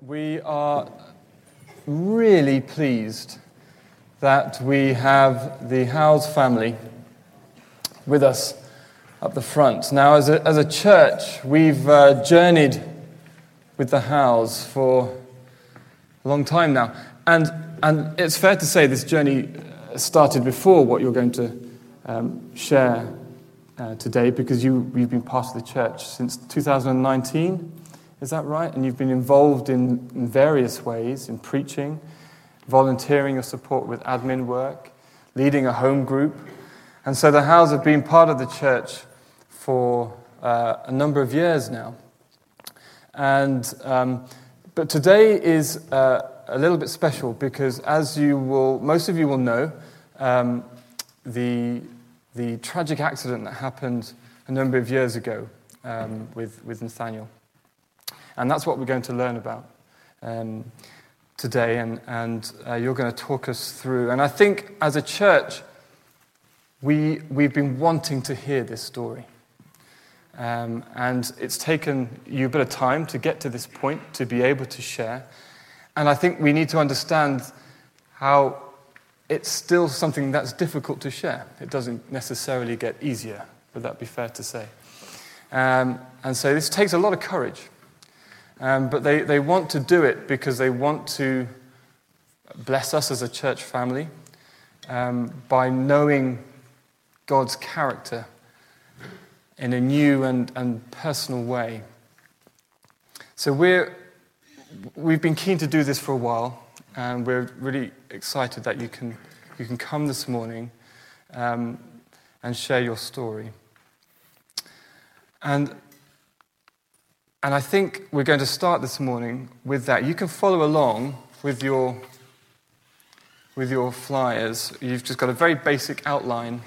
we are really pleased that we have the Howes family with us up the front. Now, as a, as a church, we've uh, journeyed with the Howes for a long time now. And, and it's fair to say this journey started before what you're going to um, share uh, today because you, you've been part of the church since 2019. Is that right? And you've been involved in, in various ways in preaching, volunteering your support with admin work, leading a home group. And so the Howes have been part of the church for uh, a number of years now. And, um, but today is uh, a little bit special because, as you will, most of you will know, um, the, the tragic accident that happened a number of years ago um, with, with Nathaniel. And that's what we're going to learn about um, today, and, and uh, you're going to talk us through. And I think as a church, we, we've been wanting to hear this story. Um, and it's taken you a bit of time to get to this point to be able to share. And I think we need to understand how it's still something that's difficult to share. It doesn't necessarily get easier, would that be fair to say? Um, and so this takes a lot of courage. Um, but they, they want to do it because they want to bless us as a church family um, by knowing God's character in a new and, and personal way. So we're, we've been keen to do this for a while, and we're really excited that you can, you can come this morning um, and share your story. And and I think we're going to start this morning with that. You can follow along with your, with your flyers. You've just got a very basic outline,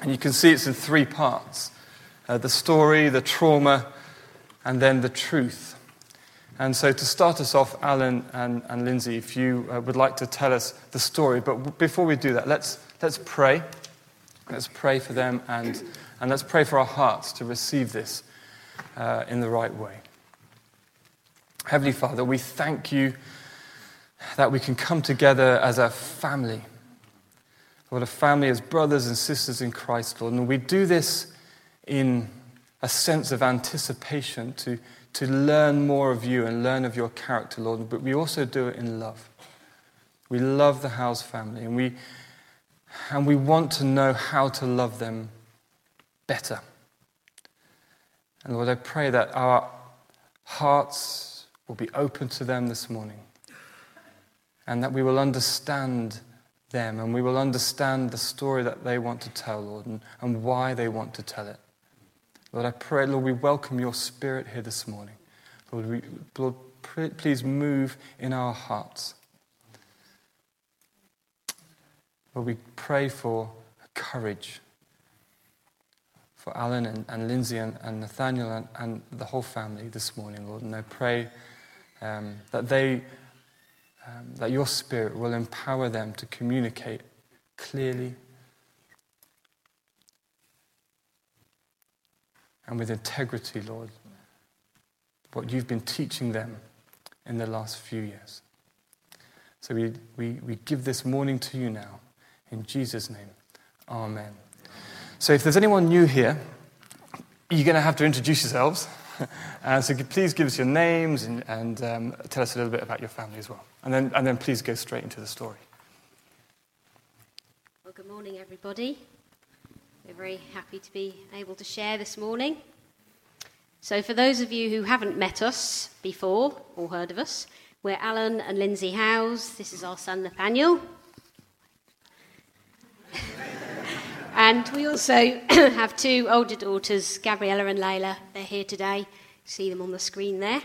and you can see it's in three parts uh, the story, the trauma, and then the truth. And so, to start us off, Alan and, and Lindsay, if you uh, would like to tell us the story. But before we do that, let's, let's pray. Let's pray for them and, and let's pray for our hearts to receive this uh, in the right way. Heavenly Father, we thank you that we can come together as a family. Lord, a family as brothers and sisters in Christ, Lord. And we do this in a sense of anticipation to, to learn more of you and learn of your character, Lord. But we also do it in love. We love the Howes family, and we, and we want to know how to love them better. And Lord, I pray that our hearts will be open to them this morning and that we will understand them and we will understand the story that they want to tell, Lord, and, and why they want to tell it. Lord, I pray, Lord, we welcome your spirit here this morning. Lord, we, Lord please move in our hearts. Lord, we pray for courage for Alan and, and Lindsay and, and Nathaniel and, and, the whole family this morning, Lord. And I pray um, that they, um, that your Spirit will empower them to communicate clearly and with integrity, Lord, what you've been teaching them in the last few years. So we, we, we give this morning to you now. In Jesus' name, amen. So if there's anyone new here, you're going to have to introduce yourselves. Uh, so please give us your names and, and um, tell us a little bit about your family as well. And then, and then please go straight into the story. Well, good morning, everybody. We're very happy to be able to share this morning. So, for those of you who haven't met us before or heard of us, we're Alan and Lindsay Howes. This is our son Nathaniel. And we also have two older daughters, Gabriella and Layla. They're here today. See them on the screen there.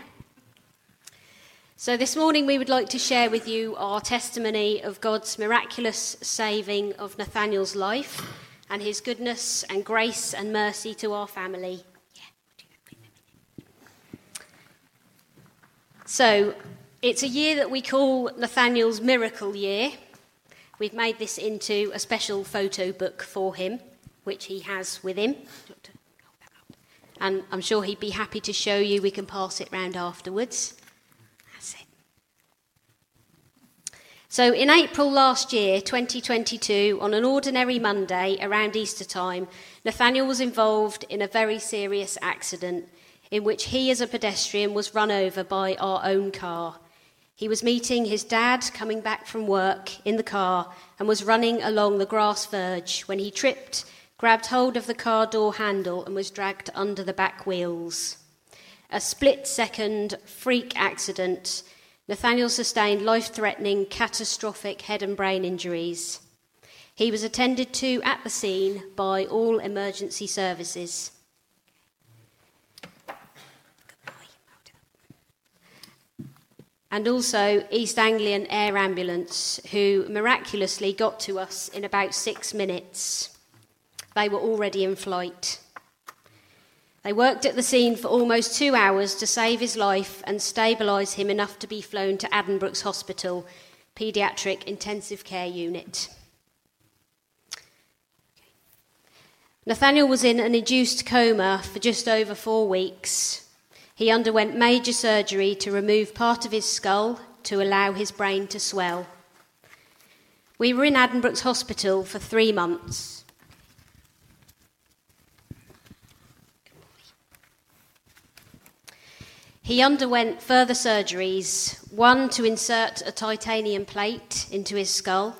So, this morning we would like to share with you our testimony of God's miraculous saving of Nathaniel's life and his goodness and grace and mercy to our family. So, it's a year that we call Nathaniel's miracle year We've made this into a special photo book for him, which he has with him. And I'm sure he'd be happy to show you. We can pass it round afterwards. That's it. So, in April last year, 2022, on an ordinary Monday around Easter time, Nathaniel was involved in a very serious accident in which he, as a pedestrian, was run over by our own car. He was meeting his dad coming back from work in the car and was running along the grass verge when he tripped, grabbed hold of the car door handle, and was dragged under the back wheels. A split second freak accident Nathaniel sustained life threatening, catastrophic head and brain injuries. He was attended to at the scene by all emergency services. And also East Anglian Air Ambulance, who miraculously got to us in about six minutes. They were already in flight. They worked at the scene for almost two hours to save his life and stabilise him enough to be flown to Addenbrooke's Hospital, paediatric intensive care unit. Nathaniel was in an induced coma for just over four weeks. He underwent major surgery to remove part of his skull to allow his brain to swell. We were in Addenbrooke's Hospital for three months. He underwent further surgeries, one to insert a titanium plate into his skull,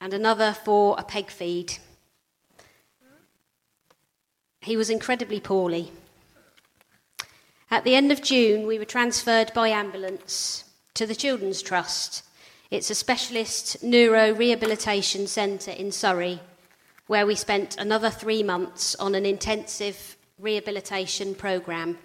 and another for a peg feed. He was incredibly poorly. At the end of June, we were transferred by ambulance to the Children's Trust. It's a specialist neuro rehabilitation centre in Surrey, where we spent another three months on an intensive rehabilitation programme.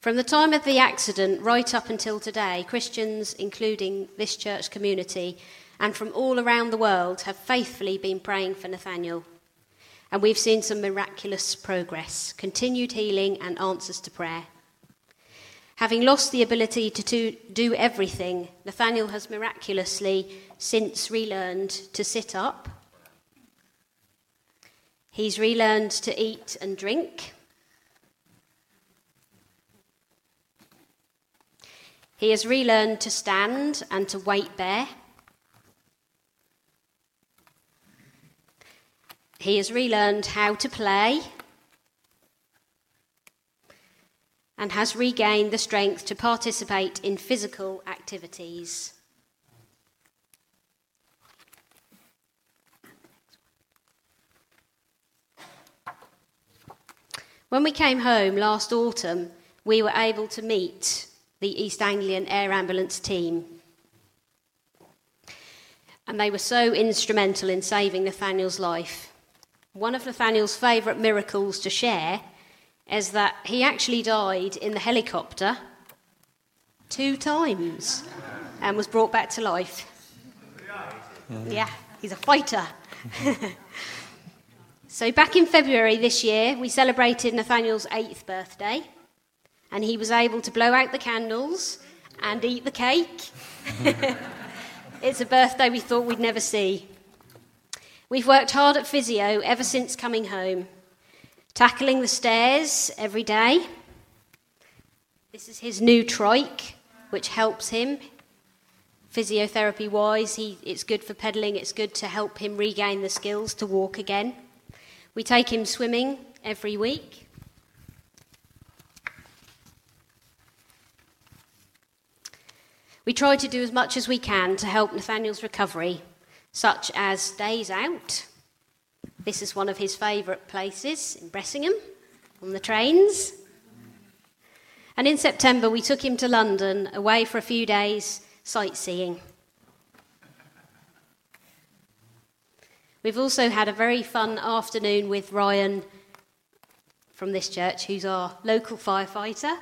From the time of the accident right up until today, Christians, including this church community, and from all around the world, have faithfully been praying for Nathaniel. And we've seen some miraculous progress, continued healing, and answers to prayer. Having lost the ability to do everything, Nathaniel has miraculously since relearned to sit up, He's relearned to eat and drink. He has relearned to stand and to weight bear. He has relearned how to play and has regained the strength to participate in physical activities. When we came home last autumn, we were able to meet the East Anglian Air Ambulance team. And they were so instrumental in saving Nathaniel's life. One of Nathaniel's favourite miracles to share is that he actually died in the helicopter two times and was brought back to life. Yeah, he's a fighter. So, back in February this year, we celebrated Nathaniel's eighth birthday, and he was able to blow out the candles and eat the cake. it's a birthday we thought we'd never see. We've worked hard at physio ever since coming home, tackling the stairs every day. This is his new trike, which helps him physiotherapy wise. it's good for pedalling, it's good to help him regain the skills to walk again. We take him swimming every week. We try to do as much as we can to help Nathaniel's recovery, such as days out. This is one of his favourite places in Bressingham on the trains. And in September, we took him to London away for a few days sightseeing. We've also had a very fun afternoon with Ryan from this church, who's our local firefighter.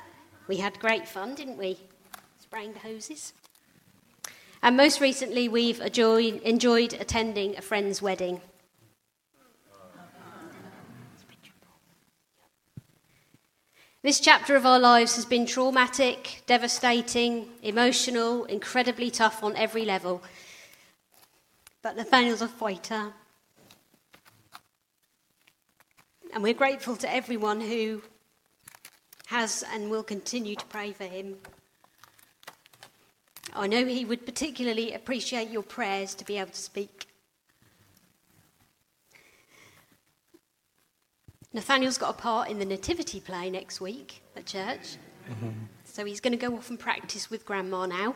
We had great fun, didn't we? Spraying the hoses. And most recently, we've enjoyed, enjoyed attending a friend's wedding. This chapter of our lives has been traumatic, devastating, emotional, incredibly tough on every level. But Nathaniel's a fighter, And we're grateful to everyone who has and will continue to pray for him. I know he would particularly appreciate your prayers to be able to speak. Nathaniel's got a part in the nativity play next week at church. Mm-hmm. So he's going to go off and practice with Grandma now.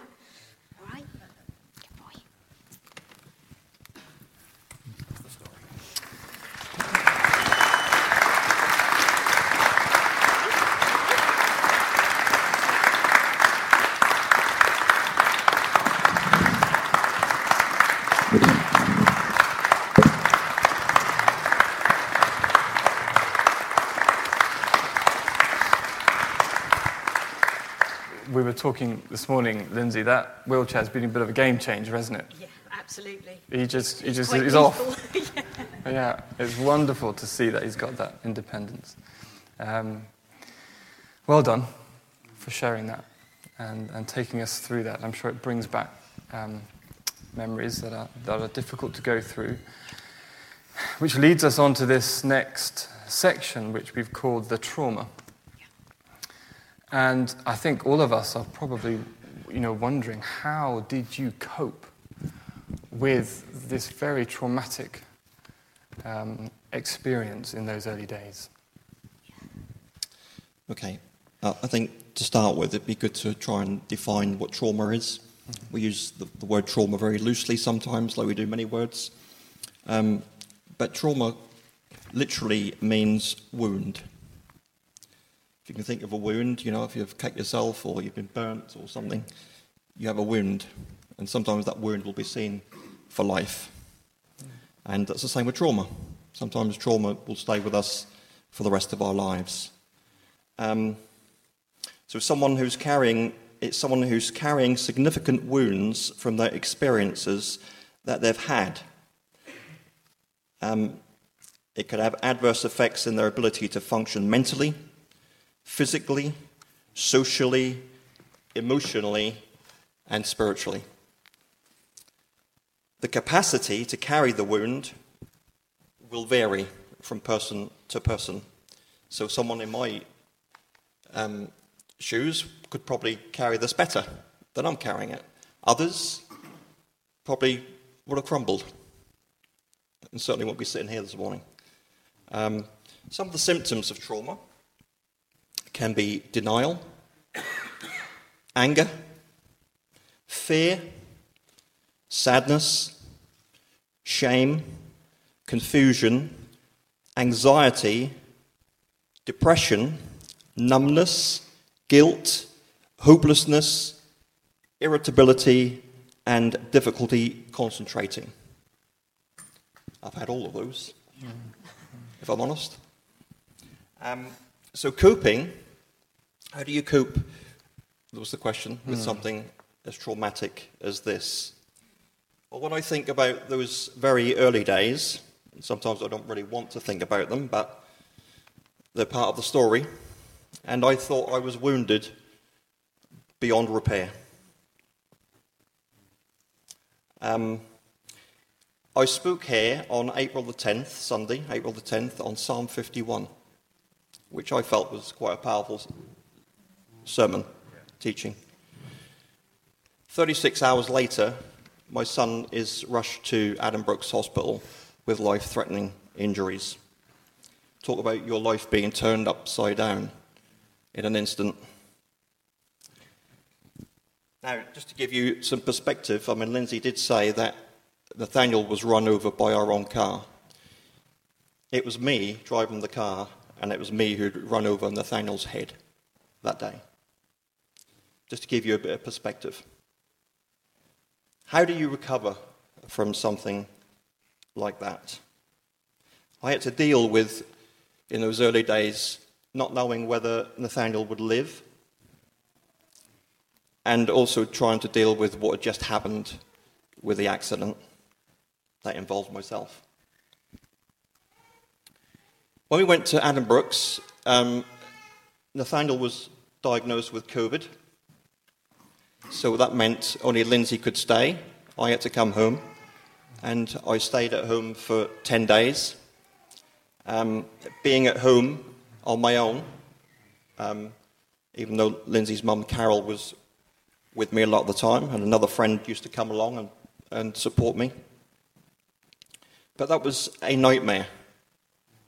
Talking this morning, Lindsay, that wheelchair's been a bit of a game changer, hasn't it? Yeah, absolutely. He just, he just, he's off. yeah. yeah. it's wonderful to see that he's got that independence. Um, well done for sharing that and, and taking us through that. I'm sure it brings back um, memories that are, that are difficult to go through. Which leads us on to this next section, which we've called the trauma. And I think all of us are probably, you know, wondering how did you cope with this very traumatic um, experience in those early days? Okay, uh, I think to start with, it'd be good to try and define what trauma is. Mm-hmm. We use the, the, word trauma very loosely sometimes, like we do many words. Um, but trauma literally means wound you can think of a wound, you know, if you've cut yourself or you've been burnt or something, you have a wound. And sometimes that wound will be seen for life. And that's the same with trauma. Sometimes trauma will stay with us for the rest of our lives. Um, so someone who's carrying it's someone who's carrying significant wounds from their experiences that they've had. Um, it could have adverse effects in their ability to function mentally, physically, socially, emotionally, and spiritually. The capacity to carry the wound will vary from person to person. So, someone in my um, shoes could probably carry this better than I'm carrying it. Others probably would have crumbled and certainly won't be sitting here this morning. Um, some of the symptoms of trauma can be denial, anger, fear, sadness, shame, confusion, anxiety, depression, numbness, guilt, hopelessness, irritability, and difficulty concentrating. I've had all of those, if I'm honest. Um, so, coping, how do you cope? That was the question, with mm. something as traumatic as this. Well, when I think about those very early days, sometimes I don't really want to think about them, but they're part of the story, and I thought I was wounded beyond repair. Um, I spoke here on April the 10th, Sunday, April the 10th, on Psalm 51 which I felt was quite a powerful sermon teaching. 36 hours later, my son is rushed to Addenbrooke's Hospital with life threatening injuries. Talk about your life being turned upside down in an instant. Now, just to give you some perspective, I mean, Lindsay did say that Nathaniel was run over by our own car. It was me driving the car and it was me who'd run over Nathaniel's head that day. Just to give you a bit of perspective. How do you recover from something like that? I had to deal with, in those early days, not knowing whether Nathaniel would live, and also trying to deal with what had just happened with the accident that involved myself. When we went to Addenbrooke's, um, Nathaniel was diagnosed with COVID. So that meant only Lindsay could stay. I had to come home. And I stayed at home for 10 days. Um, being at home on my own, um, even though Lindsay's mum, Carol, was with me a lot of the time, and another friend used to come along and, and support me. But that was a nightmare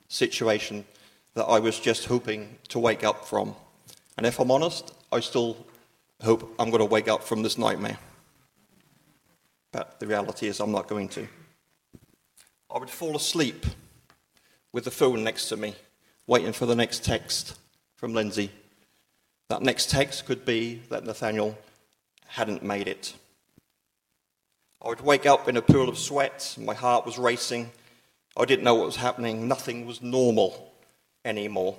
situation that I was just hoping to wake up from. And if I'm honest, I still hope I'm going to wake up from this nightmare. But the reality is, I'm not going to. I would fall asleep with the phone next to me, waiting for the next text from Lindsay. That next text could be that Nathaniel hadn't made it. I would wake up in a pool of sweat, my heart was racing. I didn't know what was happening, nothing was normal anymore.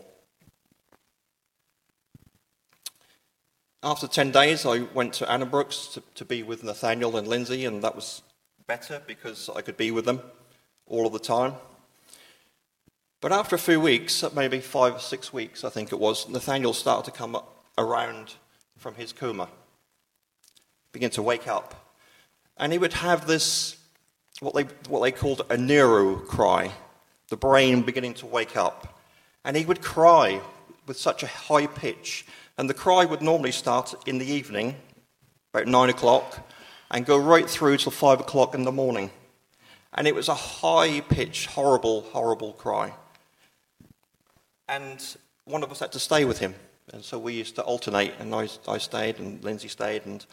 After 10 days, I went to Addenbrooke's to, to be with Nathaniel and Lindsay, and that was better because I could be with them all of the time. But after a few weeks, maybe five or six weeks, I think it was, Nathaniel started to come around from his coma, begin to wake up. And he would have this, what they, what they called a neuro cry, the brain beginning to wake up. And he would cry with such a high pitch. And the cry would normally start in the evening, about nine o'clock, and go right through till five o'clock in the morning. And it was a high pitched, horrible, horrible cry. And one of us had to stay with him. And so we used to alternate, and I, I stayed, and Lindsay stayed. And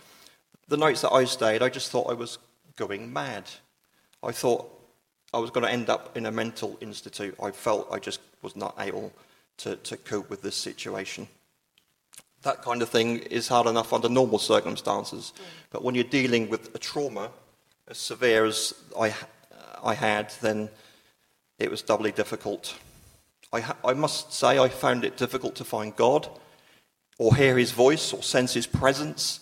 the nights that I stayed, I just thought I was going mad. I thought I was going to end up in a mental institute. I felt I just was not able to, to cope with this situation. That kind of thing is hard enough under normal circumstances. But when you're dealing with a trauma as severe as I, I had, then it was doubly difficult. I, I must say, I found it difficult to find God or hear his voice or sense his presence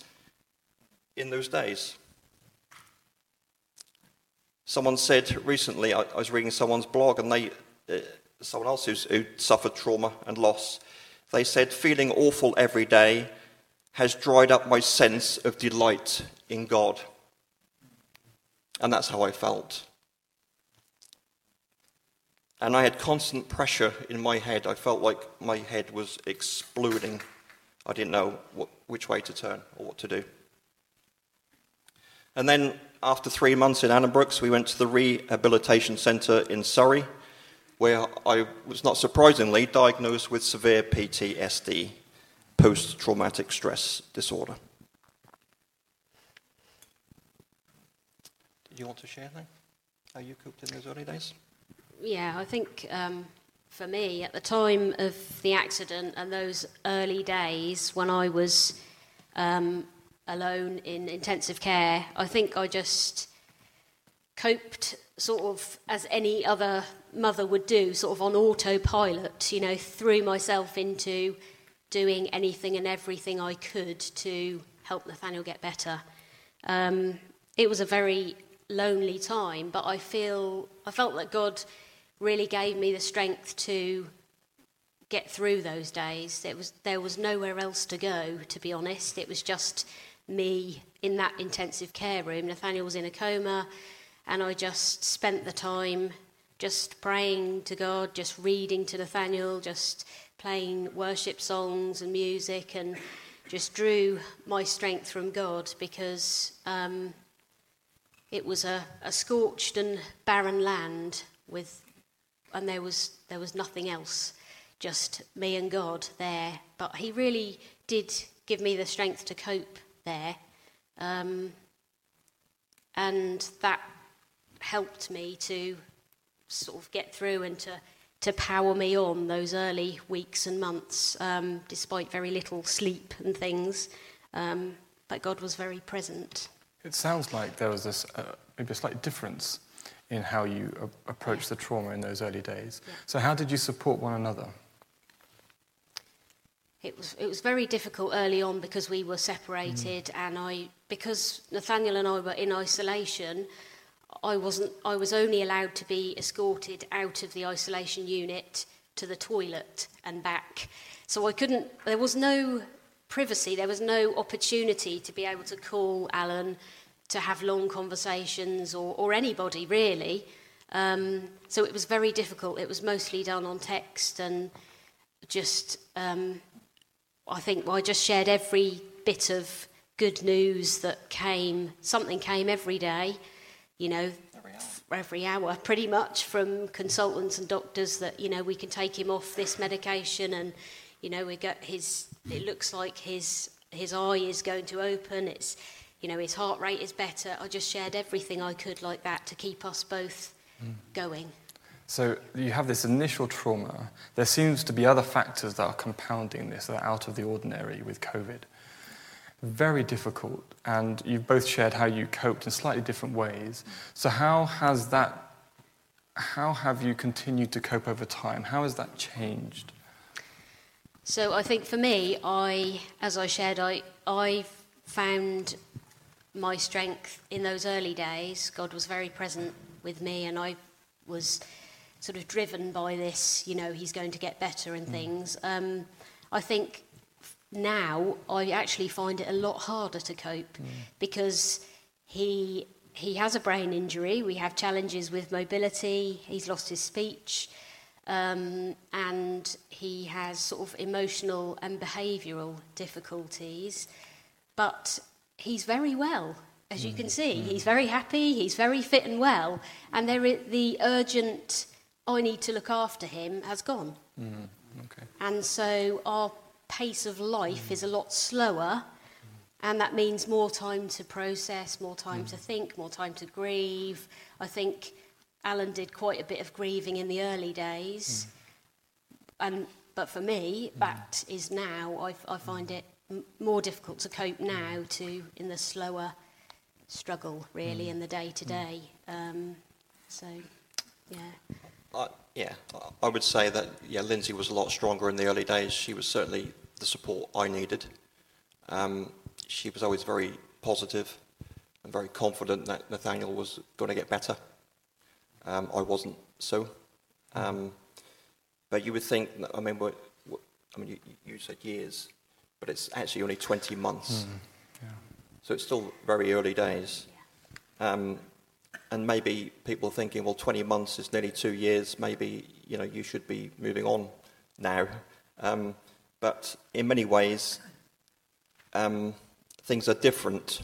in those days. Someone said recently, I, I was reading someone's blog, and they, uh, someone else who's, who suffered trauma and loss, they said, feeling awful every day has dried up my sense of delight in God. And that's how I felt. And I had constant pressure in my head. I felt like my head was exploding. I didn't know what, which way to turn or what to do. And then, after three months in Addenbrooke's, we went to the rehabilitation centre in Surrey, where I was not surprisingly diagnosed with severe PTSD, post traumatic stress disorder. Did you want to share anything? How you coped in those early days? yeah, I think um, for me, at the time of the accident and those early days when I was um, alone in intensive care, I think I just coped sort of as any other mother would do, sort of on autopilot, you know, threw myself into doing anything and everything I could to help Nathaniel get better. Um, it was a very lonely time, but I feel I felt that God really gave me the strength to get through those days. There was, there was nowhere else to go, to be honest. It was just me in that intensive care room. Nathaniel was in a coma, and I just spent the time just praying to God, just reading to Nathaniel, just playing worship songs and music, and just drew my strength from God because um, it was a, a scorched and barren land with and there was there was nothing else, just me and God there. But He really did give me the strength to cope there, um, and that helped me to sort of get through and to to power me on those early weeks and months, um, despite very little sleep and things. Um, but God was very present. It sounds like there was this uh, maybe a slight difference in how you a- approach the trauma in those early days. Yeah. So, how did you support one another? It was it was very difficult early on because we were separated, mm. and I because Nathaniel and I were in isolation. I wasn't. I was only allowed to be escorted out of the isolation unit to the toilet and back. So I couldn't. There was no privacy. There was no opportunity to be able to call Alan to have long conversations or, or anybody really. Um, so it was very difficult. It was mostly done on text and just, um, I think I just shared every bit of good news that came, something came every day, you know, every hour. every hour pretty much from consultants and doctors that, you know, we can take him off this medication and, you know, we got his, it looks like his, his eye is going to open, it's, you know, his heart rate is better. I just shared everything I could like that to keep us both mm. going. So you have this initial trauma. There seems to be other factors that are compounding this, that are out of the ordinary with COVID. Very difficult, and you've both shared how you coped in slightly different ways. So how has that? How have you continued to cope over time? How has that changed? So I think for me, I, as I shared, I I found my strength in those early days. God was very present with me, and I was sort of driven by this, you know, he's going to get better and mm. things. Um, I think now I actually find it a lot harder to cope mm. because he he has a brain injury. We have challenges with mobility. He's lost his speech. Um, and he has sort of emotional and behavioural difficulties. But he's very well, as you can mm. see. He's very happy, he's very fit and well, and there is, the urgent, I need to look after him, has gone. Mm, okay. And so our pace of life mm. is a lot slower, and that means more time to process, more time mm. to think, more time to grieve. I think Alan did quite a bit of grieving in the early days, mm. and but for me, mm. that is now I, I find it more difficult to cope now to in the slower struggle really mm. in the day to day. So, yeah. Uh, yeah, I would say that yeah, Lindsay was a lot stronger in the early days. She was certainly the support I needed. Um, she was always very positive and very confident that Nathaniel was going to get better. Um, I wasn't so. Um, but you would think, I mean, what, what, I mean, you, you said years but it's actually only 20 months. Mm, yeah. So it's still very early days. Um, and maybe people are thinking, well, 20 months is nearly two years. Maybe you know you should be moving on now. Um, but in many ways, um, things are different,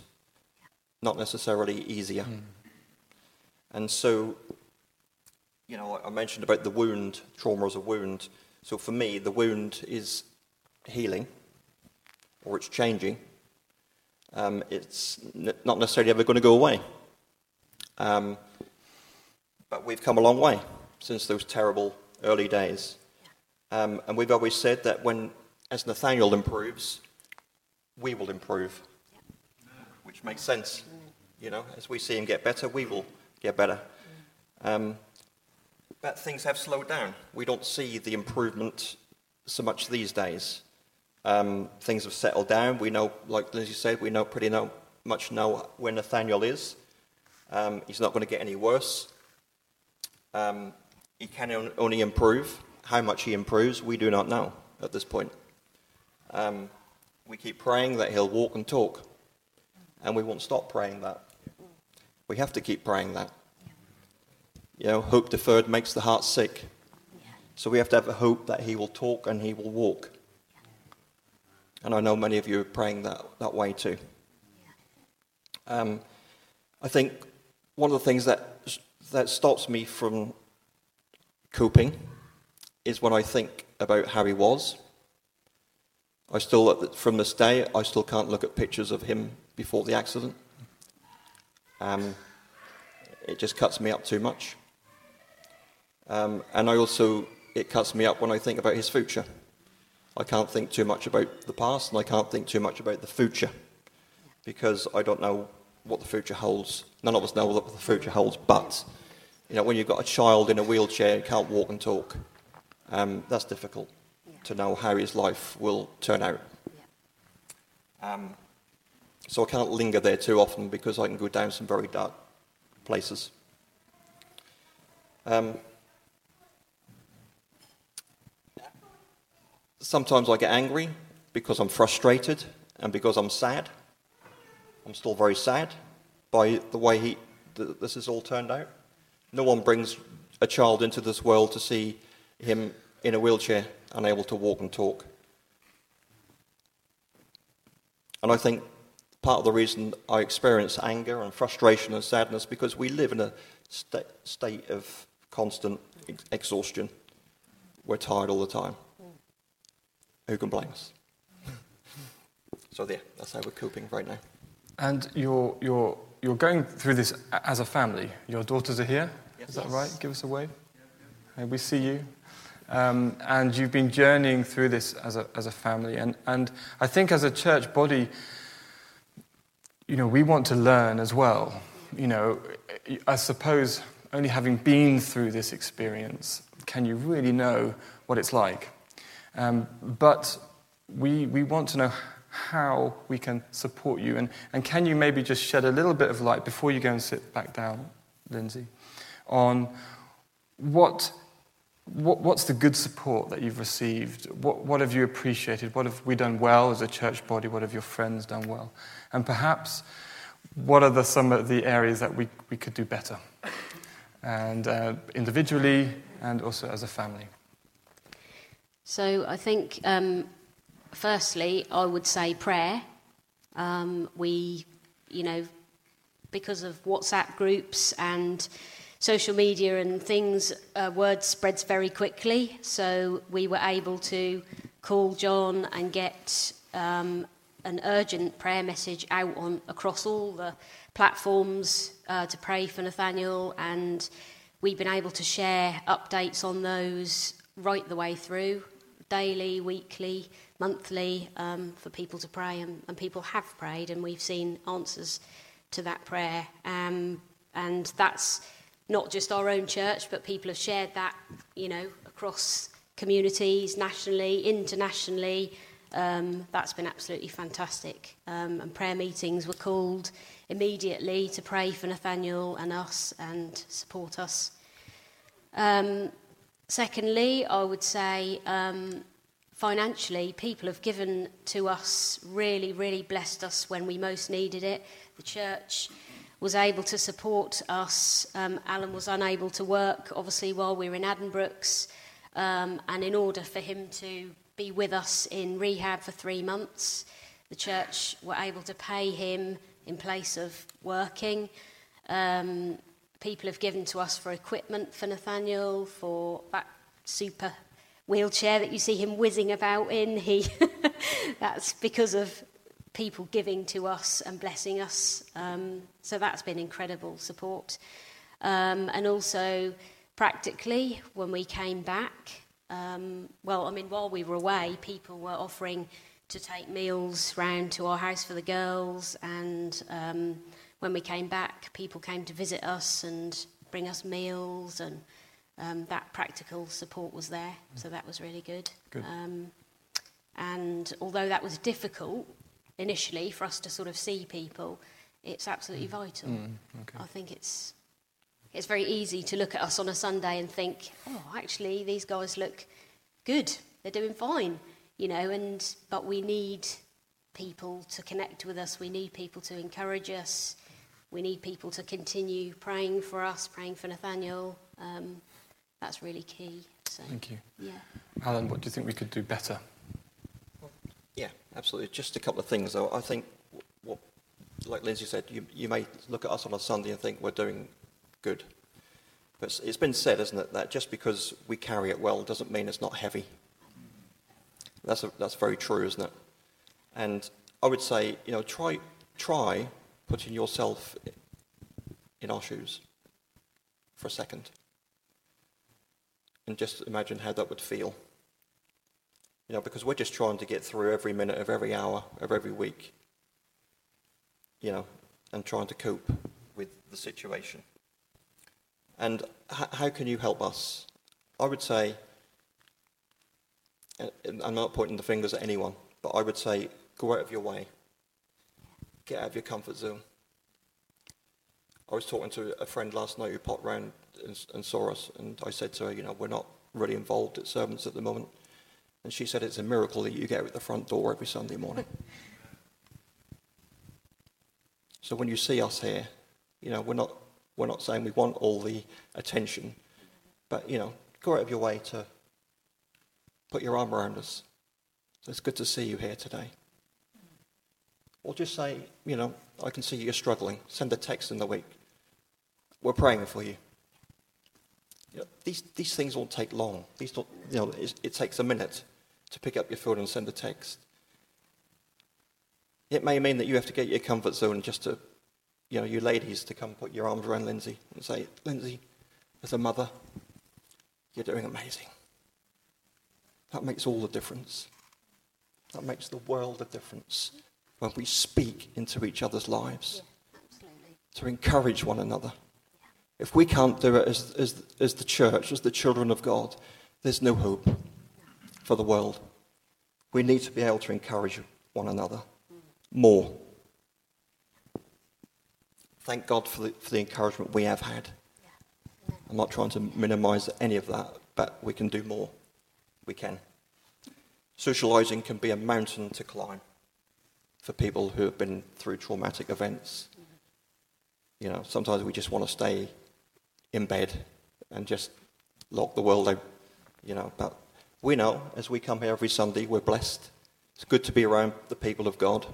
not necessarily easier. Mm. And so, you know, I mentioned about the wound, trauma as a wound. So for me, the wound is healing or it's changing, um, it's n- not necessarily ever going to go away. Um, but we've come a long way since those terrible early days. Um, and we've always said that when, as Nathaniel improves, we will improve, which makes sense. You know, as we see him get better, we will get better. Um, but things have slowed down. We don't see the improvement so much these days. Um, things have settled down. We know, like Lindsay said, we know pretty know, much know where Nathaniel is. Um, he's not going to get any worse. Um, he can only improve. How much he improves, we do not know at this point. Um, we keep praying that he'll walk and talk, and we won't stop praying that. We have to keep praying that. You know, hope deferred makes the heart sick. So we have to have a hope that he will talk and he will walk. And I know many of you are praying that, that way too. Um, I think one of the things that, that stops me from coping is when I think about how he was. I still, from this day, I still can't look at pictures of him before the accident. Um, it just cuts me up too much. Um, and I also, it cuts me up when I think about his future. I can't think too much about the past and I can't think too much about the future because I don't know what the future holds. None of us know what the future holds, but you know, when you've got a child in a wheelchair and can't walk and talk, um, that's difficult yeah. to know how his life will turn out. Yeah. Um, so I can't linger there too often because I can go down some very dark places. Um, Sometimes I get angry because I'm frustrated and because I'm sad. I'm still very sad by the way he, th- this has all turned out. No one brings a child into this world to see him in a wheelchair, unable to walk and talk. And I think part of the reason I experience anger and frustration and sadness because we live in a sta- state of constant ex- exhaustion. We're tired all the time. Who can blame us? so, yeah, that's how we're coping right now. And you're, you're, you're going through this as a family. Your daughters are here. Yes. Is that right? Give us a wave. Hey, we see you. Um, and you've been journeying through this as a, as a family. And, and I think as a church body, you know, we want to learn as well. You know, I suppose only having been through this experience can you really know what it's like. Um, but we, we want to know how we can support you. And, and can you maybe just shed a little bit of light before you go and sit back down, Lindsay, on what, what, what's the good support that you've received? What, what have you appreciated? What have we done well as a church body? What have your friends done well? And perhaps what are the, some of the areas that we, we could do better? And uh, individually and also as a family. So I think, um, firstly, I would say prayer. Um, we, you know, because of WhatsApp groups and social media and things, uh, word spreads very quickly. So we were able to call John and get um, an urgent prayer message out on across all the platforms uh, to pray for Nathaniel, and we've been able to share updates on those right the way through, daily, weekly, monthly, um, for people to pray, and, and, people have prayed, and we've seen answers to that prayer, um, and that's not just our own church, but people have shared that, you know, across communities, nationally, internationally. Um, that's been absolutely fantastic. Um, and prayer meetings were called immediately to pray for Nathaniel and us and support us. Um, secondly, I would say um, financially, people have given to us, really, really blessed us when we most needed it. The church was able to support us. Um, Alan was unable to work, obviously, while we were in Addenbrooke's. Um, and in order for him to be with us in rehab for three months. The church were able to pay him in place of working. Um, people have given to us for equipment for Nathaniel, for that super wheelchair that you see him whizzing about in. He that's because of people giving to us and blessing us. Um, so that's been incredible support. Um, and also, practically, when we came back, um, well, I mean, while we were away, people were offering to take meals round to our house for the girls, and um, when we came back, people came to visit us and bring us meals, and um, that practical support was there, so that was really good. good. Um, and although that was difficult initially for us to sort of see people, it's absolutely mm. vital. Mm, okay. I think it's it's very easy to look at us on a Sunday and think, oh, actually, these guys look good. They're doing fine, you know. And but we need people to connect with us. We need people to encourage us. We need people to continue praying for us, praying for Nathaniel. Um, that's really key. So, Thank you. Yeah. Alan, what do you think we could do better? Yeah, absolutely. Just a couple of things, though. I think, what, like Lindsay said, you, you may look at us on a Sunday and think we're doing good. But it's been said, isn't it, that just because we carry it well doesn't mean it's not heavy. That's, a, that's very true, isn't it? And I would say, you know, try, try putting yourself in our shoes for a second. And just imagine how that would feel. You know, because we're just trying to get through every minute of every hour of every week. You know, and trying to cope with the situation. And h- how can you help us? I would say, I'm not pointing the fingers at anyone, but I would say go out of your way. Get out of your comfort zone. I was talking to a friend last night who popped round and, and saw us, and I said to her, you know, we're not really involved at servants at the moment. And she said it's a miracle that you get out the front door every Sunday morning. so when you see us here, you know, we're not we're not saying we want all the attention, but you know, go out of your way to put your arm around us. So it's good to see you here today. Or just say, you know, I can see you're struggling. Send a text in the week. We're praying for you. you know, these, these things won't take long. These don't, you know, it, it takes a minute to pick up your phone and send a text. It may mean that you have to get your comfort zone just to, you know, you ladies to come put your arms around Lindsay and say, Lindsay, as a mother, you're doing amazing. That makes all the difference. That makes the world a difference when we speak into each other's lives Yeah, to encourage one another. If we can't do it as, as, as the church, as the children of God, there's no hope for the world. We need to be able to encourage one another mm. more. Thank God for the, for the encouragement we have had. I'm not trying to minimize any of that, but we can do more. We can. Socializing can be a mountain to climb for people who have been through traumatic events. You know, sometimes we just want to stay in bed and just lock the world out, you know. But we know as we come here every Sunday, we're blessed. It's good to be around the people of God,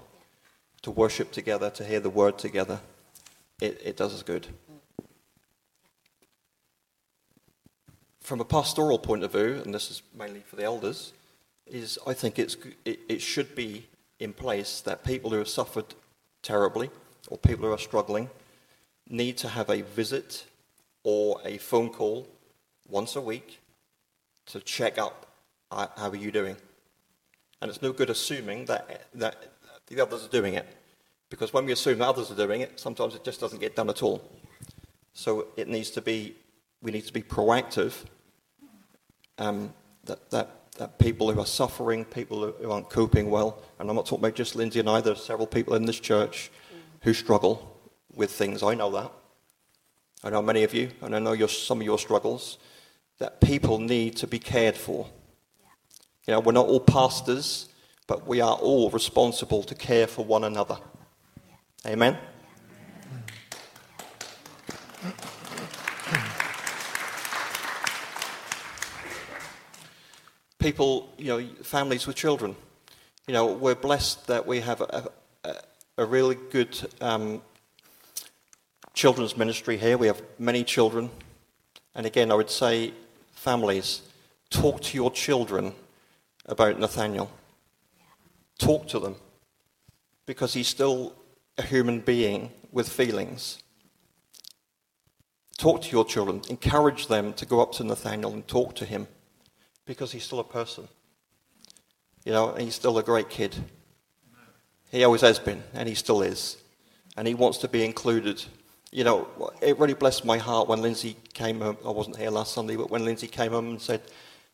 to worship together, to hear the word together. It, it does us good. From a pastoral point of view, and this is mainly for the elders, is I think it's, it, it should be in place that people who have suffered terribly or people who are struggling need to have a visit or a phone call once a week to check up how are you doing. And it's no good assuming that, that the others are doing it. Because when we assume that others are doing it, sometimes it just doesn't get done at all. So it needs to be, we need to be proactive um, that, that, that people who are suffering, people who aren't coping well, and I'm not talking about just Lindsay and I, there are several people in this church who struggle with things. I know that. I know many of you, and I know your, some of your struggles, that people need to be cared for. You know, we're not all pastors, but we are all responsible to care for one another. Amen? People, you know, families with children. You know, we're blessed that we have a, a, a really good um, children's ministry here. We have many children. And again, I would say, families, talk to your children about Nathaniel. Talk to them. Because he's still a human being with feelings. Talk to your children. Encourage them to go up to Nathaniel and talk to him. Because he's still a person. You know, he's still a great kid. He always has been, and he still is. And he wants to be included you know, it really blessed my heart when Lindsay came home. I wasn't here last Sunday, but when Lindsay came home and said,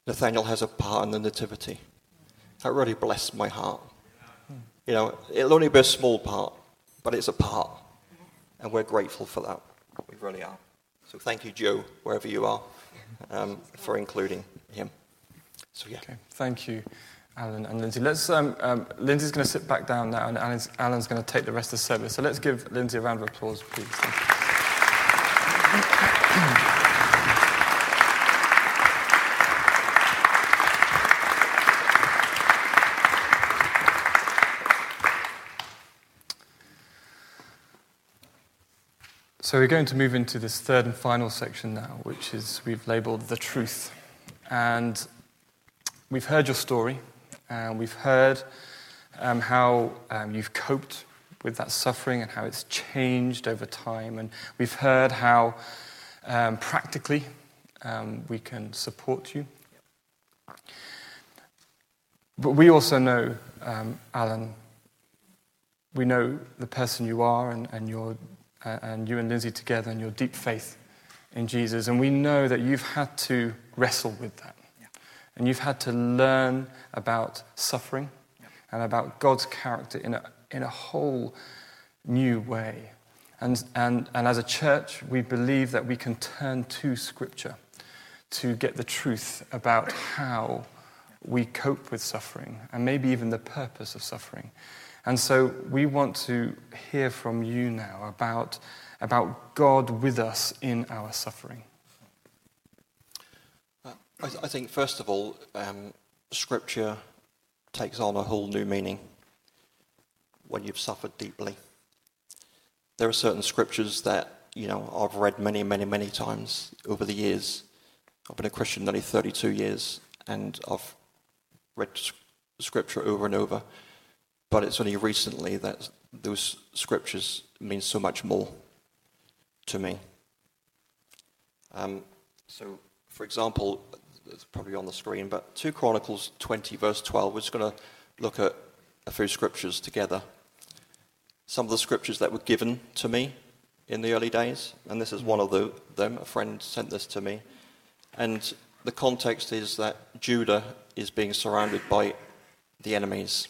Nathaniel has a part in the Nativity. That really blessed my heart. You know, it'll only be a small part, but it's a part. And we're grateful for that. We really are. So thank you, Joe, wherever you are, um, for including him. So, yeah. Okay, thank you, Alan and Lindsay. Let's, um, um, Lindsay's going to sit back down now, and Alan's, Alan's going to take the rest of the service. So let's give Lindsay a round of applause, please. So we're going to move into this third and final section now, which is we've labeled the truth. And we've heard your story, and we've heard um, how um, you've coped with that suffering and how it's changed over time. And we've heard how um, practically um, we can support you. But we also know, um, Alan, we know the person you are and, and, your, uh, and you and Lindsay together and your deep faith in Jesus. And we know that you've had to wrestle with that. And you've had to learn about suffering and about God's character in a, in a whole new way. And, and, and as a church, we believe that we can turn to Scripture to get the truth about how we cope with suffering and maybe even the purpose of suffering. And so we want to hear from you now about, about God with us in our suffering. I, I think, first of all, um, Scripture takes on a whole new meaning. when you've suffered deeply. There are certain scriptures that, you know, I've read many, many, many times over the years. I've been a Christian nearly 32 years, and I've read scripture over and over. But it's only recently that those scriptures mean so much more to me. Um, so, for example, it's probably on the screen, but 2 Chronicles 20, verse 12, we're just going to look at a few scriptures together. Some of the scriptures that were given to me in the early days, and this is one of the, them. A friend sent this to me. And the context is that Judah is being surrounded by the enemies,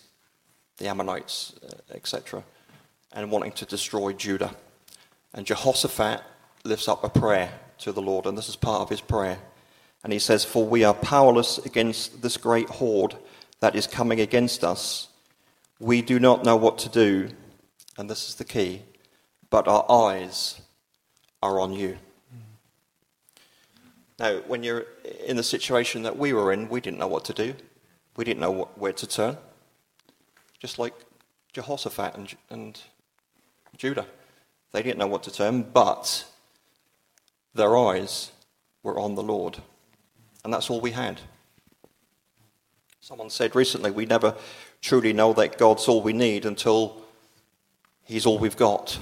the Ammonites, uh, etc., and wanting to destroy Judah. And Jehoshaphat lifts up a prayer to the Lord, and this is part of his prayer. And he says, For we are powerless against this great horde that is coming against us. We do not know what to do, and this is the key, but our eyes are on you. Now, when you're in the situation that we were in, we didn't know what to do. We didn't know what, where to turn. Just like Jehoshaphat and, and Judah. They didn't know what to turn, but their eyes were on the Lord. And that's all we had. Someone said recently, we never truly know that God's all we need until He's all we've got.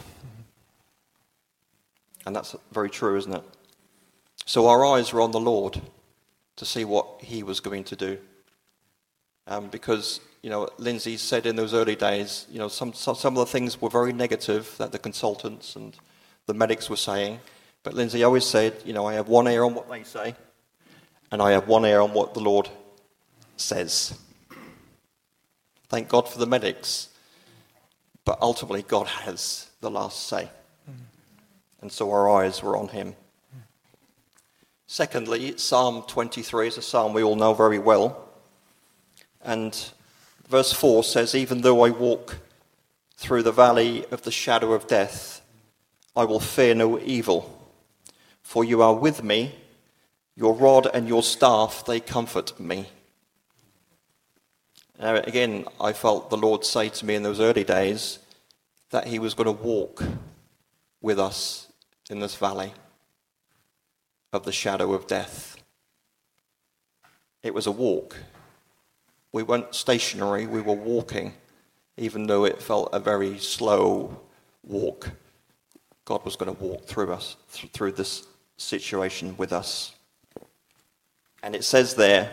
And that's very true, isn't it? So our eyes were on the Lord to see what He was going to do. Um, because, you know, Lindsay said in those early days, you know, some, some, some of the things were very negative that the consultants and the medics were saying. But Lindsay always said, you know, I have one ear on what they say, and I have one ear on what the Lord says. Thank God for the medics. But ultimately, God has the last say. And so our eyes were on him. Secondly, Psalm 23 is a psalm we all know very well. And verse 4 says, Even though I walk through the valley of the shadow of death, I will fear no evil. For you are with me, your rod and your staff, they comfort me. Now, again, I felt the Lord say to me in those early days that He was going to walk with us in this valley of the shadow of death. It was a walk. We weren't stationary, we were walking, even though it felt a very slow walk. God was going to walk through us, through this situation with us. And it says there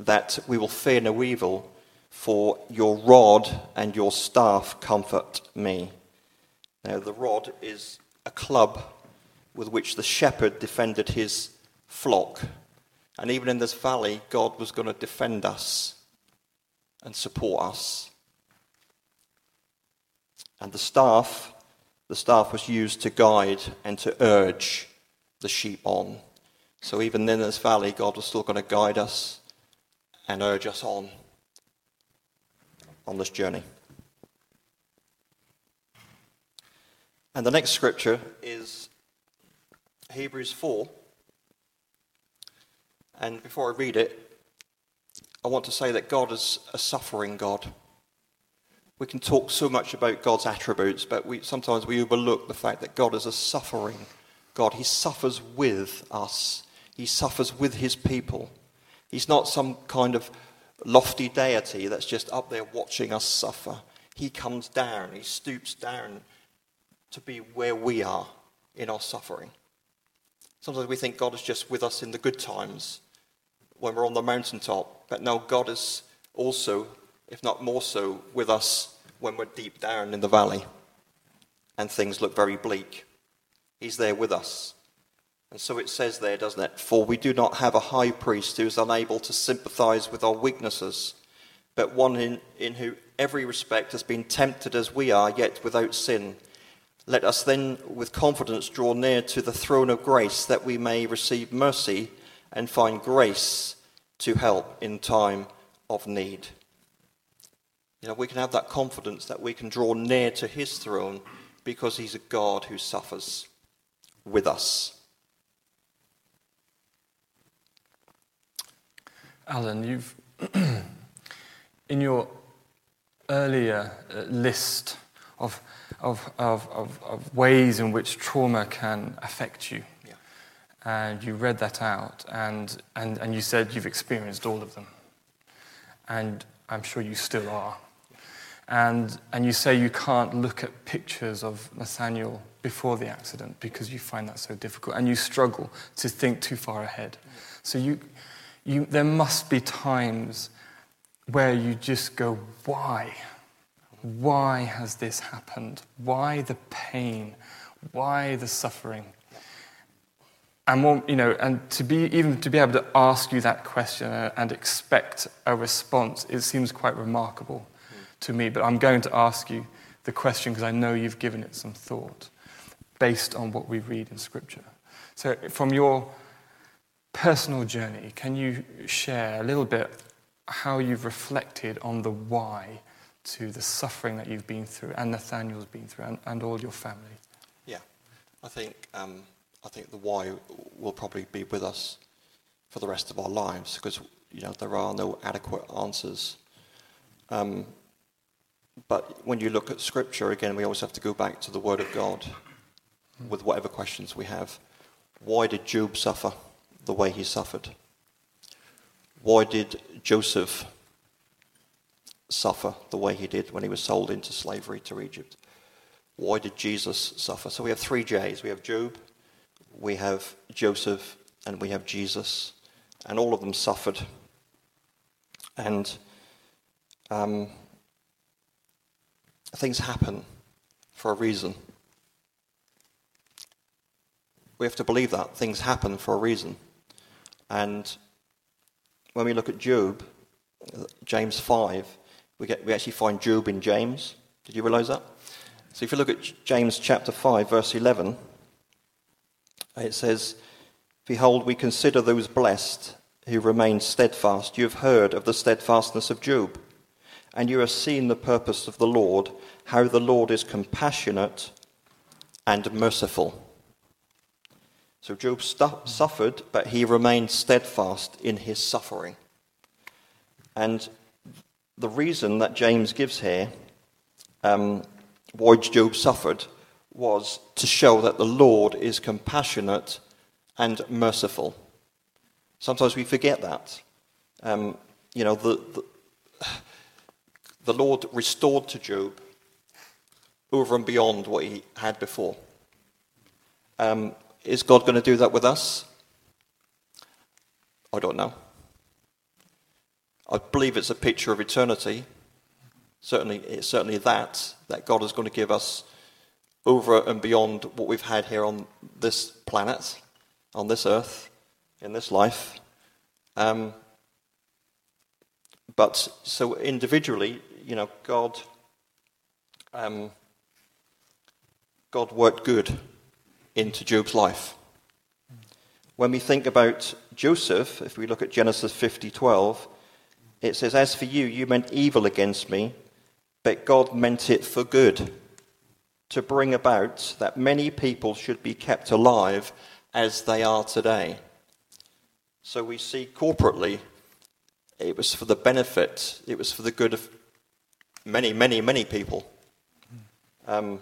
that we will fear no evil for your rod and your staff comfort me. Now, the rod is a club with which the shepherd defended his flock. And even in this valley, God was going to defend us and support us. And the staff, the staff was used to guide and to urge the sheep on. So even in this valley, God was still going to guide us and urge us on on this journey. And the next scripture is Hebrews 4. And before I read it, I want to say that God is a suffering God. We can talk so much about God's attributes, but we, sometimes we overlook the fact that God is a suffering God. He suffers with us, He suffers with His people. He's not some kind of lofty deity that's just up there watching us suffer. He comes down, he stoops down to be where we are in our suffering. Sometimes we think God is just with us in the good times when we're on the mountaintop, but no, God is also, if not more so, with us when we're deep down in the valley and things look very bleak. He's there with us. And so it says there, doesn't it? For we do not have a high priest who is unable to sympathize with our weaknesses, but one in, in who every respect has been tempted as we are, yet without sin. Let us then with confidence draw near to the throne of grace that we may receive mercy and find grace to help in time of need. You know, we can have that confidence that we can draw near to his throne because he's a God who suffers with us. Alan, you've in your earlier uh, list of, of, of, of, of ways in which trauma can affect you. Yeah. And you read that out, and, and, and you said you've experienced all of them. And I'm sure you still are. And, and you say you can't look at pictures of Nathaniel before the accident because you find that so difficult and you struggle to think too far ahead. So you, you, there must be times where you just go, why? Why has this happened? Why the pain? Why the suffering? And more, you know, and to be even to be able to ask you that question uh, and expect a response, it seems quite remarkable to me. But I'm going to ask you the question because I know you've given it some thought based on what we read in Scripture. So, from your personal journey, can you share a little bit how you've reflected on the why to the suffering that you've been through and Nathaniel's been through and, and all your family? Yeah, I think, um, I think the why will probably be with us for the rest of our lives because you know there are no adequate answers. Um, but when you look at Scripture, again, we always have to go back to the Word of God with whatever questions we have. Why did Job suffer the way he suffered? Why did Joseph suffer the way he did when he was sold into slavery to Egypt? Why did Jesus suffer? So we have three J's. We have Job, we have Joseph, and we have Jesus. And all of them suffered. And um, things happen for a reason. We have to believe that things happen for a reason. And when we look at Job, James 5, we, get, we actually find Job in James. Did you realize that? So if you look at James chapter 5, verse 11, it says, Behold, we consider those blessed who remain steadfast. You have heard of the steadfastness of Job, and you have seen the purpose of the Lord, how the Lord is compassionate and merciful. So Job stu- suffered, but he remained steadfast in his suffering. And the reason that James gives here, um, why Job suffered, was to show that the Lord is compassionate and merciful. Sometimes we forget that. Um, you know, the, the, the Lord restored to Job over and beyond what he had before. Um, is God going to do that with us? I don't know. I believe it's a picture of eternity. Certainly, it's certainly that, that God is going to give us over and beyond what we've had here on this planet, on this earth, in this life. Um, but so individually, you know, God, um, God worked good into Job's life. When we think about Joseph, if we look at Genesis 50:12, it says, "As for you, you meant evil against me, but God meant it for good, to bring about that many people should be kept alive as they are today." So we see corporately it was for the benefit, it was for the good of many, many, many people. Um,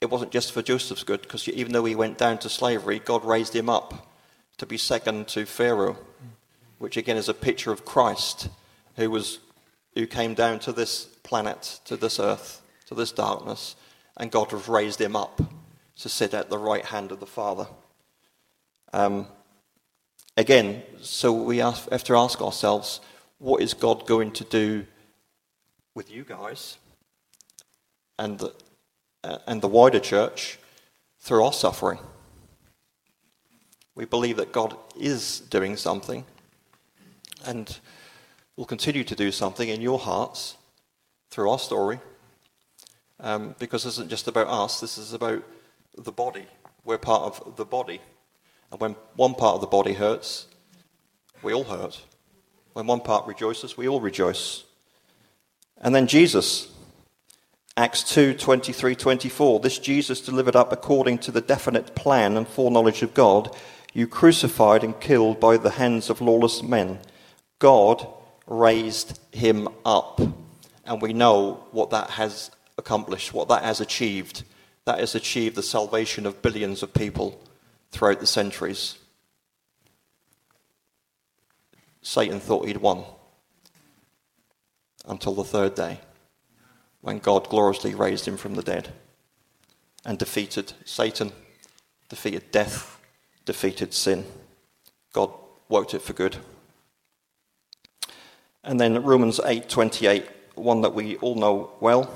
it wasn't just for Joseph's good, because even though he went down to slavery, God raised him up to be second to Pharaoh, which again is a picture of Christ, who was who came down to this planet, to this earth, to this darkness, and God has raised him up to sit at the right hand of the Father. Um, again, so we have to ask ourselves, what is God going to do with you guys and and the wider church through our suffering. We believe that God is doing something and will continue to do something in your hearts through our story. Um, because this isn't just about us, this is about the body. We're part of the body. And when one part of the body hurts, we all hurt. When one part rejoices, we all rejoice. And then Jesus, Acts 2 23 24. This Jesus delivered up according to the definite plan and foreknowledge of God, you crucified and killed by the hands of lawless men. God, raised him up. And we know what that has accomplished, what that has achieved. That has achieved the salvation of billions of people throughout the centuries. Satan thought he'd won until the third day when God gloriously raised him from the dead and defeated Satan, defeated death, defeated sin. God worked it for good. And then Romans 8:28, one that we all know well.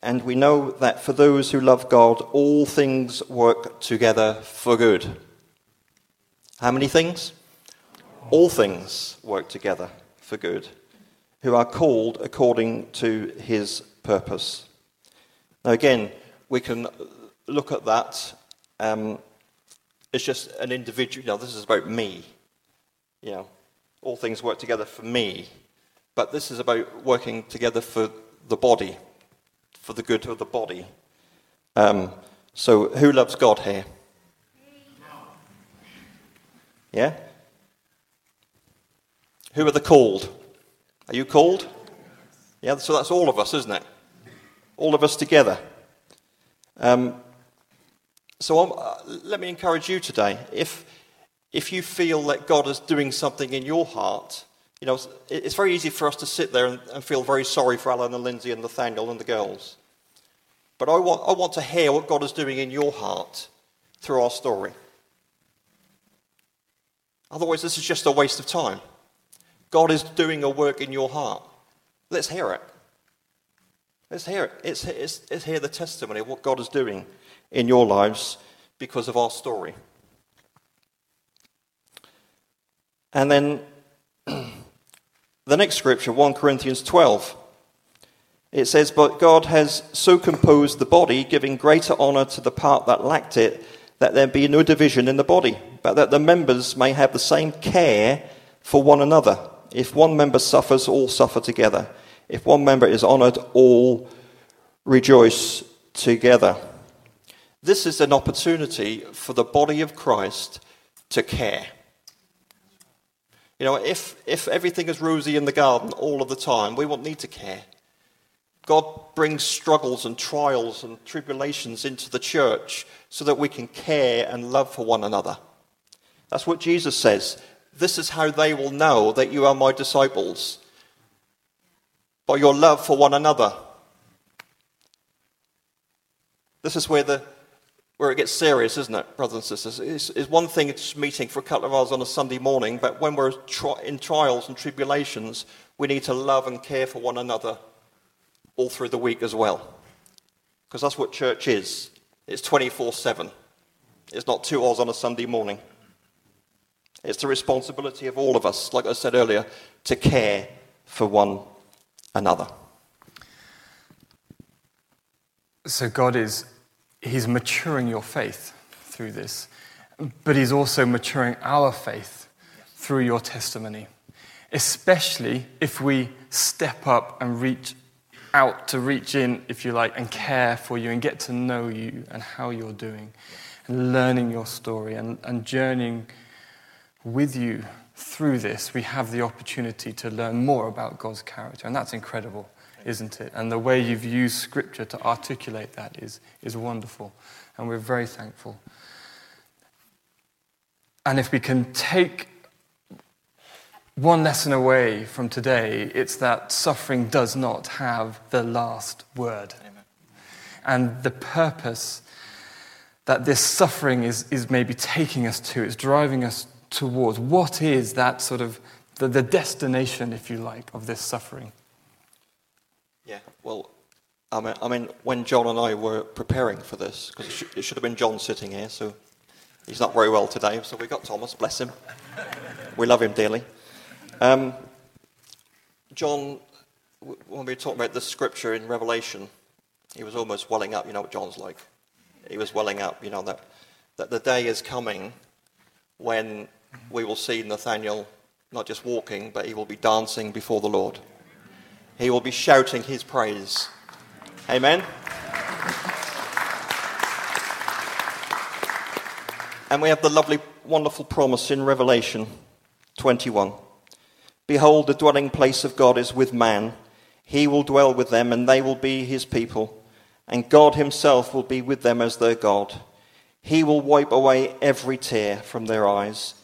And we know that for those who love God, all things work together for good. How many things? All things work together for good, who are called according to his purpose. Now, again, we can look at that. Um, it's just an individual, you know, this is about me. You know, all things work together for me. But this is about working together for the body, for the good of the body. Um, so, who loves God here? Yeah? Who are the called? Are you called? Yeah, so that's all of us, isn't it? All of us together. Um, so uh, let me encourage you today. If, if you feel that God is doing something in your heart, you know, it's very easy for us to sit there and, and feel very sorry for Alan and Lindsay and Nathaniel and the girls. But I want, I want to hear what God is doing in your heart through our story. Otherwise, this is just a waste of time. God is doing a work in your heart. Let's hear it. Let's hear it. Let's, let's, let's hear the testimony of what God is doing in your lives because of our story. And then the next scripture, 1 Corinthians 12, it says, But God has so composed the body, giving greater honor to the part that lacked it, that there be no division in the body, but that the members may have the same care for one another. If one member suffers, all suffer together. If one member is honored, all rejoice together. This is an opportunity for the body of Christ to care. You know, if, if everything is rosy in the garden all of the time, we won't need to care. God brings struggles and trials and tribulations into the church so that we can care and love for one another. That's what Jesus says. This is how they will know that you are my disciples by your love for one another. This is where the where it gets serious, isn't it, brothers and sisters? It's, it's one thing it's meeting for a couple of hours on a Sunday morning, but when we're in trials and tribulations, we need to love and care for one another all through the week as well. Because that's what church is. It's 24 7. It's not two hours on a Sunday morning. It's the responsibility of all of us, like I said earlier, to care for one another. So God is He's maturing your faith through this, but He's also maturing our faith through your testimony, especially if we step up and reach out to reach in, if you like, and care for you and get to know you and how you're doing, and learning your story and, and journeying with you through this. We have the opportunity to learn more about God's character, and that's incredible isn't it? And the way you've used Scripture to articulate that is, is wonderful. And we're very thankful. And if we can take one lesson away from today, it's that suffering does not have the last word. Amen. And the purpose that this suffering is, is maybe taking us to, is driving us towards. What is that sort of the, the destination, if you like, of this suffering? Yeah, well, I mean, I mean, when John and I were preparing for this, because it, sh- it should have been John sitting here, so he's not very well today, so we got Thomas, bless him. we love him dearly. Um, John, when we were talking about the scripture in Revelation, he was almost welling up. You know what John's like. He was welling up, you know, that, that the day is coming when we will see Nathaniel not just walking, but he will be dancing before the Lord he will be shouting his praise. Amen. And we have the lovely, wonderful promise in Revelation 21 Behold, the dwelling place of God is with man. He will dwell with them, and they will be his people. And God himself will be with them as their God. He will wipe away every tear from their eyes,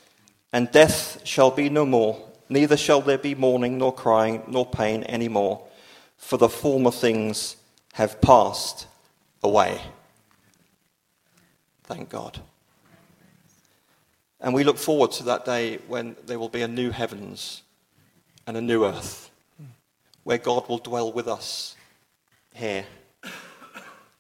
and death shall be no more. Neither shall there be mourning, nor crying, nor pain any more, for the former things have passed away. Thank God. And we look forward to that day when there will be a new heavens and a new earth, where God will dwell with us here.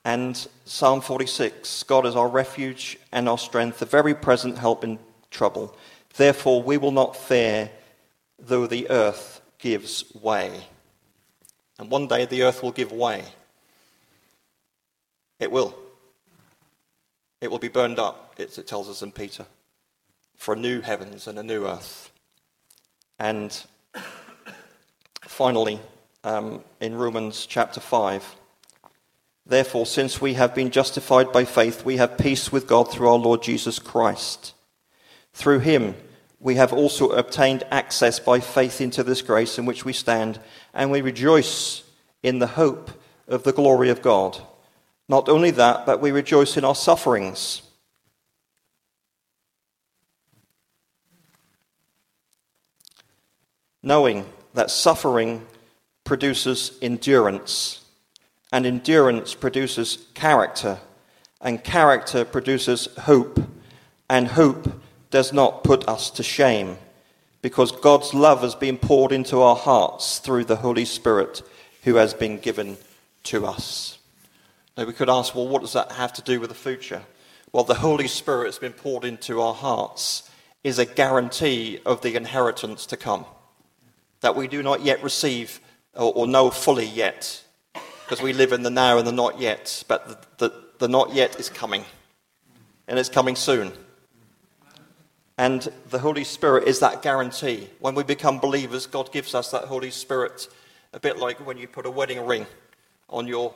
And Psalm 46 God is our refuge and our strength, a very present help in trouble. Therefore, we will not fear though the earth gives way. And one day the earth will give way. It will. It will be burned up, it tells us in Peter, for a new heavens and a new earth. And finally, um, in Romans chapter 5, therefore, since we have been justified by faith, we have peace with God through our Lord Jesus Christ. Through him, we have also obtained access by faith into this grace in which we stand, and we rejoice in the hope of the glory of God. Not only that, but we rejoice in our sufferings. Knowing that suffering produces endurance, and endurance produces character, and character produces hope, and hope does not put us to shame, because God's love has been poured into our hearts through the Holy Spirit who has been given to us. Now we could ask, well, what does that have to do with the future? Well, the Holy Spirit has been poured into our hearts is a guarantee of the inheritance to come that we do not yet receive or, or know fully yet, because we live in the now and the not yet, but the, the, the not yet is coming, and it's coming soon. And the Holy Spirit is that guarantee. When we become believers, God gives us that Holy Spirit, a bit like when you put a wedding ring on your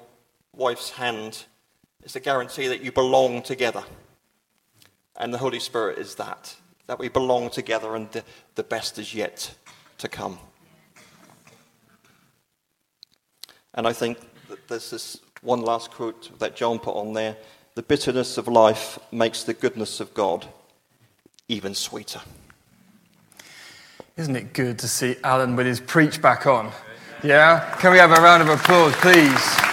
wife's hand It's a guarantee that you belong together. And the Holy Spirit is that, that we belong together and the, the best is yet to come. And I think there's this one last quote that John put on there the bitterness of life makes the goodness of God even sweeter. Isn't it good to see Alan with his preach back on? Yeah? Can we have a round of applause, please?